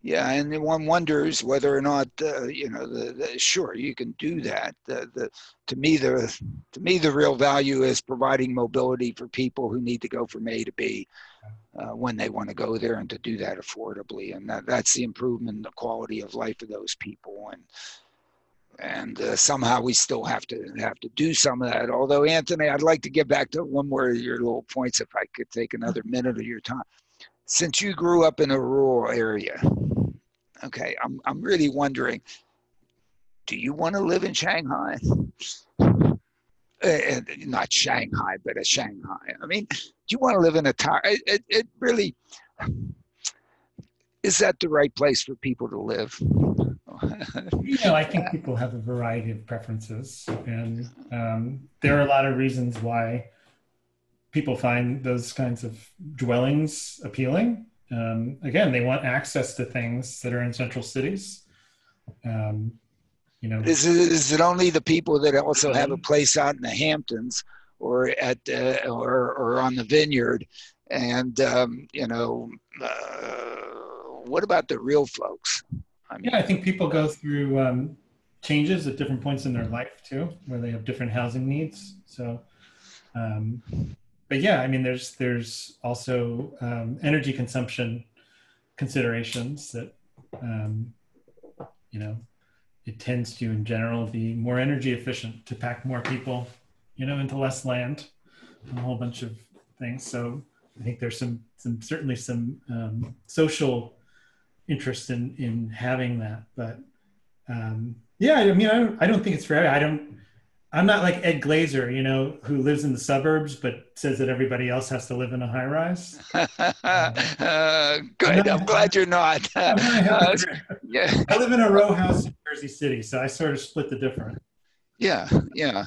yeah, and one wonders whether or not uh, you know the, the, sure you can do that. The, the to me the to me the real value is providing mobility for people who need to go from A to B. Uh, when they want to go there and to do that affordably and that, that's the improvement in the quality of life of those people and and uh, somehow we still have to have to do some of that. Although Anthony, I'd like to get back to one more of your little points, if I could take another minute of your time. Since you grew up in a rural area, okay, I'm I'm really wondering, do you want to live in Shanghai? Uh, not Shanghai, but a Shanghai. I mean, do you want to live in a tower? It, it, it really is that the right place for people to live? you know, I think people have a variety of preferences, and um, there are a lot of reasons why people find those kinds of dwellings appealing. Um, again, they want access to things that are in central cities. Um, you know, is it, is it only the people that also have a place out in the Hamptons or at uh, or or on the Vineyard, and um, you know, uh, what about the real folks? I mean, yeah, I think people go through um, changes at different points in their life too, where they have different housing needs. So, um, but yeah, I mean, there's there's also um, energy consumption considerations that um, you know it tends to, in general, be more energy efficient to pack more people, you know, into less land, and a whole bunch of things. So I think there's some some certainly some um, social interest in in having that. But um, yeah, I mean, I don't, I don't think it's fair. I don't. I'm not like Ed Glaeser, you know, who lives in the suburbs but says that everybody else has to live in a high rise. uh, good. I'm, I'm glad you're not. uh, yeah. I live in a row house in Jersey City, so I sort of split the difference. Yeah, yeah.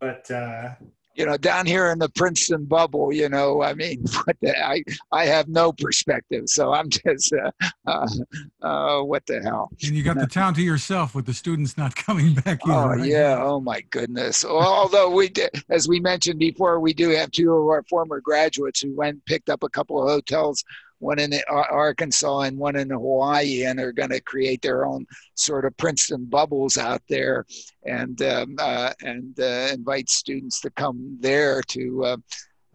But uh, you know, down here in the Princeton bubble, you know, I mean, I I have no perspective, so I'm just, uh, uh, uh, what the hell? And you got the town to yourself with the students not coming back. Either, oh right? yeah, oh my goodness. Although we, did, as we mentioned before, we do have two of our former graduates who went picked up a couple of hotels one in Arkansas and one in Hawaii, and are going to create their own sort of Princeton bubbles out there, and um, uh, and uh, invite students to come there to. Uh,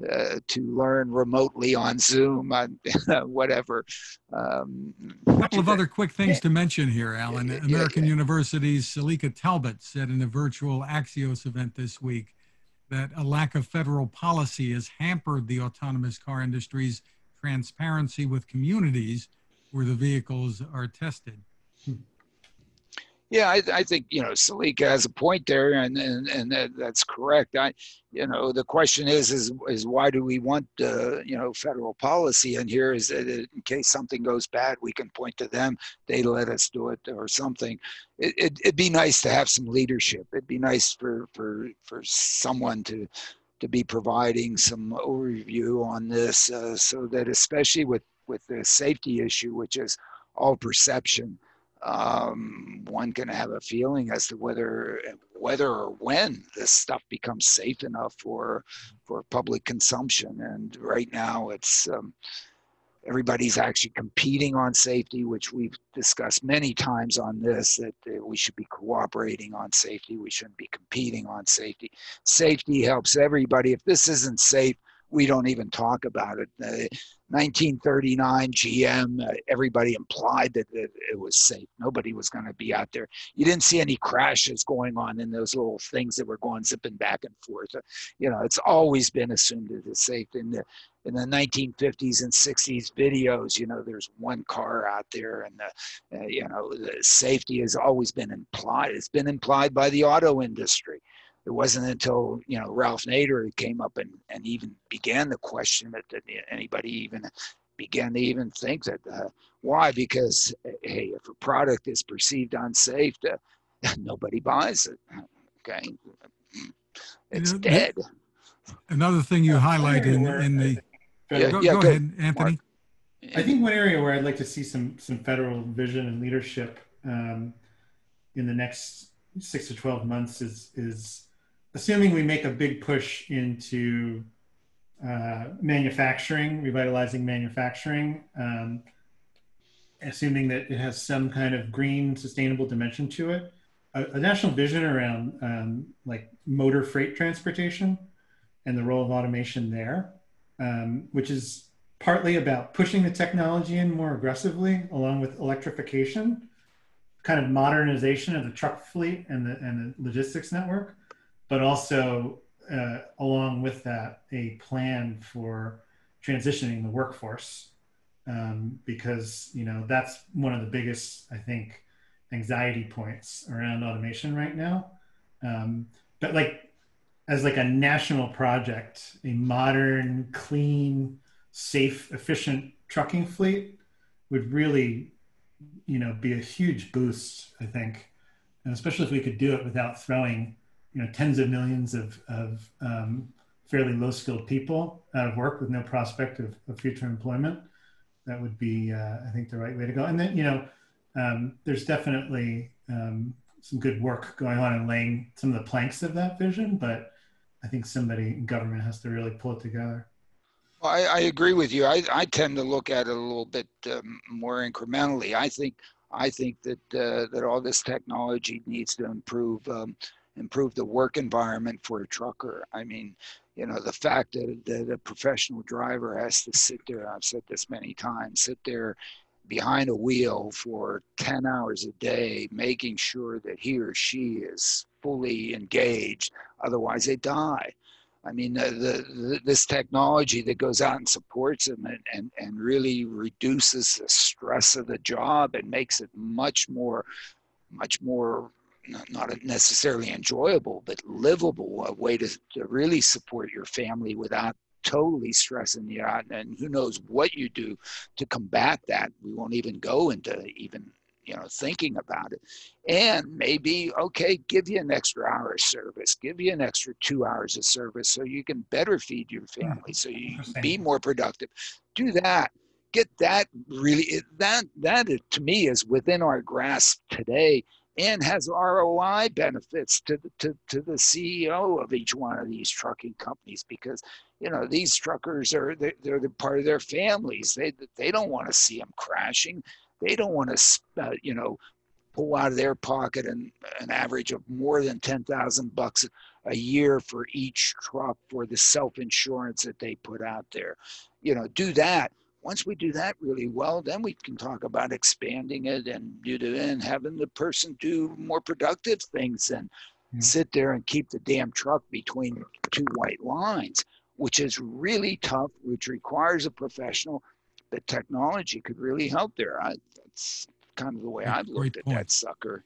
uh, to learn remotely on Zoom, on whatever. Um, a couple of other quick things to mention here, Alan. American yeah, yeah. University's Selika Talbott said in a virtual Axios event this week that a lack of federal policy has hampered the autonomous car industry's transparency with communities where the vehicles are tested. Yeah, I, I, think you know Selika has a point there, and and, and that, that's correct. I, you know, the question is is is why do we want uh, you know federal policy? in here is that in case something goes bad, we can point to them. They let us do it or something. It, it, it'd be nice to have some leadership. It'd be nice for for for someone to to be providing some overview on this, uh, so that especially with with the safety issue, which is all perception um, one can have a feeling as to whether whether or when this stuff becomes safe enough for for public consumption. And right now, it's um, everybody's actually competing on safety, which we've discussed many times on this. That uh, we should be cooperating on safety. We shouldn't be competing on safety. Safety helps everybody. If this isn't safe, we don't even talk about it. Uh, 1939 GM, uh, everybody implied that it, it, was safe. Nobody was going to be out there. You didn't see any crashes going on in those little things that were going zipping back and forth. Uh, you know, it's always been assumed that it's safe. In the in the 1950s and 60s videos, you know, there's one car out there, and the, uh, you know, the safety has always been implied. It's been implied by the auto industry it wasn't until you know Ralph Nader came up and, and even began the question that, that anybody even began to even think that uh, why? Because hey if a product is perceived unsafe uh, nobody buys it. Okay? It's you know, dead. Another thing you highlight in, in the yeah, go, yeah, go, go ahead anthony. I think one area where I'd like to see some some federal vision and leadership um, in the next six to twelve months is is assuming we make a big push into uh, manufacturing, revitalizing manufacturing, um, assuming that it has some kind of green, sustainable dimension to it, a, a national vision around um, like motor freight transportation and the role of automation there, um, which is partly about pushing the technology in more aggressively, along with electrification, kind of modernization of the truck fleet and the and the logistics network but also uh, along with that, a plan for transitioning the workforce, um, because you know that's one of the biggest, I think, anxiety points around automation right now. Um, but like as like a national project, a modern, clean, safe, efficient trucking fleet would really, you know, be a huge boost. I think, and especially if we could do it without throwing you know tens of millions of, of um, fairly low skilled people out of work with no prospect of, of future employment that would be uh, i think the right way to go and then you know um, there's definitely um, some good work going on in laying some of the planks of that vision but i think somebody in government has to really pull it together well, I, I agree with you. I, I tend to look at it a little bit um, more incrementally. I think I think that uh, that all this technology needs to improve um, improve the work environment for a trucker. I mean, you know, the fact that, that a professional driver has to sit there, I've said this many times, sit there behind a wheel for 10 hours a day, making sure that he or she is fully engaged, otherwise they die. I mean, the, the, this technology that goes out and supports them and, and, and really reduces the stress of the job and makes it much more, much more not necessarily enjoyable, but livable, a way to, to really support your family without totally stressing you out. And who knows what you do to combat that. We won't even go into even you know thinking about it and maybe okay give you an extra hour of service give you an extra two hours of service so you can better feed your hmm. family so you can be more productive do that get that really that that to me is within our grasp today and has ROI benefits to the, to, to the CEO of each one of these trucking companies because you know these truckers are they're, they're the part of their families. They they don't want to see them crashing. They don't want to uh, you know pull out of their pocket an, an average of more than 10,000 bucks a year for each truck for the self insurance that they put out there. You know do that once we do that really well, then we can talk about expanding it and do and having the person do more productive things and mm-hmm. sit there and keep the damn truck between two white lines, which is really tough, which requires a professional. But technology could really help there. I, that's kind of the way I've looked at that sucker.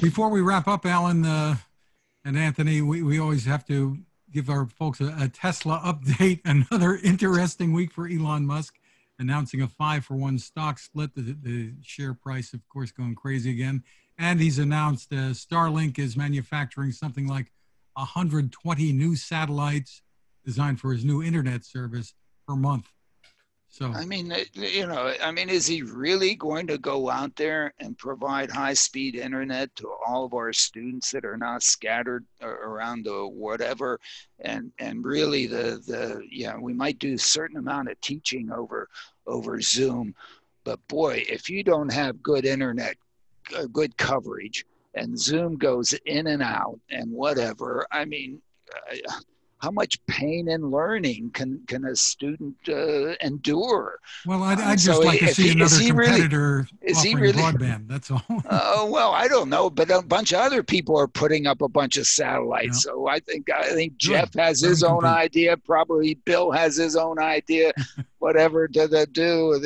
Before we wrap up, Alan uh, and Anthony, we, we always have to give our folks a, a Tesla update. Another interesting week for Elon Musk announcing a five for one stock split. The, the share price, of course, going crazy again. And he's announced uh, Starlink is manufacturing something like 120 new satellites designed for his new internet service per month. So I mean, you know, I mean, is he really going to go out there and provide high-speed internet to all of our students that are not scattered around the whatever, and and really the the yeah, we might do a certain amount of teaching over over Zoom, but boy, if you don't have good internet, good coverage, and Zoom goes in and out and whatever, I mean. Uh, how much pain and learning can can a student uh, endure? Well, I'd, I'd just so like to see he, another competitor really, is he really, broadband. That's all. uh, well, I don't know, but a bunch of other people are putting up a bunch of satellites. Yeah. So I think I think Jeff has his own compete. idea. Probably Bill has his own idea. whatever to the do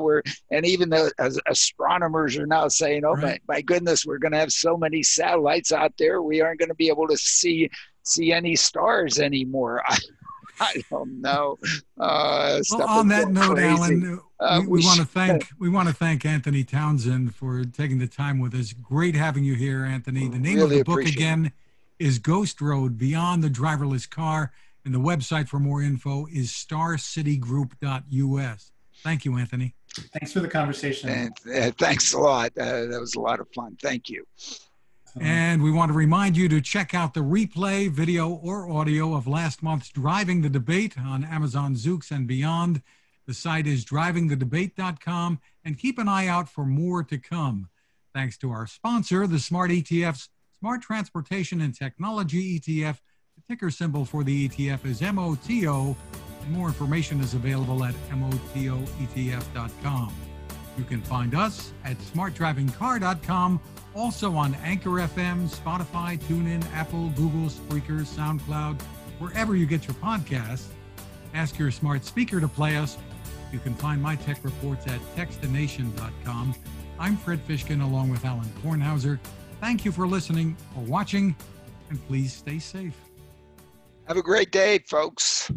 we're and even the astronomers are now saying, "Oh right. my, my goodness, we're going to have so many satellites out there, we aren't going to be able to see see any stars anymore. I, I don't know. Uh, well, on that note, crazy. Alan, uh, we, we, we want to thank we want to thank Anthony Townsend for taking the time with us. Great having you here, Anthony. The name really of the book again is Ghost Road: Beyond the Driverless Car, and the website for more info is starcitygroup.us. Thank you, Anthony. Thanks for the conversation. And, uh, thanks a lot. Uh, that was a lot of fun. Thank you. Uh-huh. And we want to remind you to check out the replay, video or audio of last month's Driving the Debate on Amazon Zoox and beyond. The site is drivingthedebate.com and keep an eye out for more to come. Thanks to our sponsor, the Smart ETF's Smart Transportation and Technology ETF. The ticker symbol for the ETF is MOTO, more information is available at MOTOETF.com. You can find us at smartdrivingcar.com also on Anchor FM, Spotify, TuneIn, Apple, Google, Spreaker, SoundCloud, wherever you get your podcasts. Ask your smart speaker to play us. You can find my tech reports at techstination.com. I'm Fred Fishkin along with Alan Kornhauser. Thank you for listening or watching, and please stay safe. Have a great day, folks.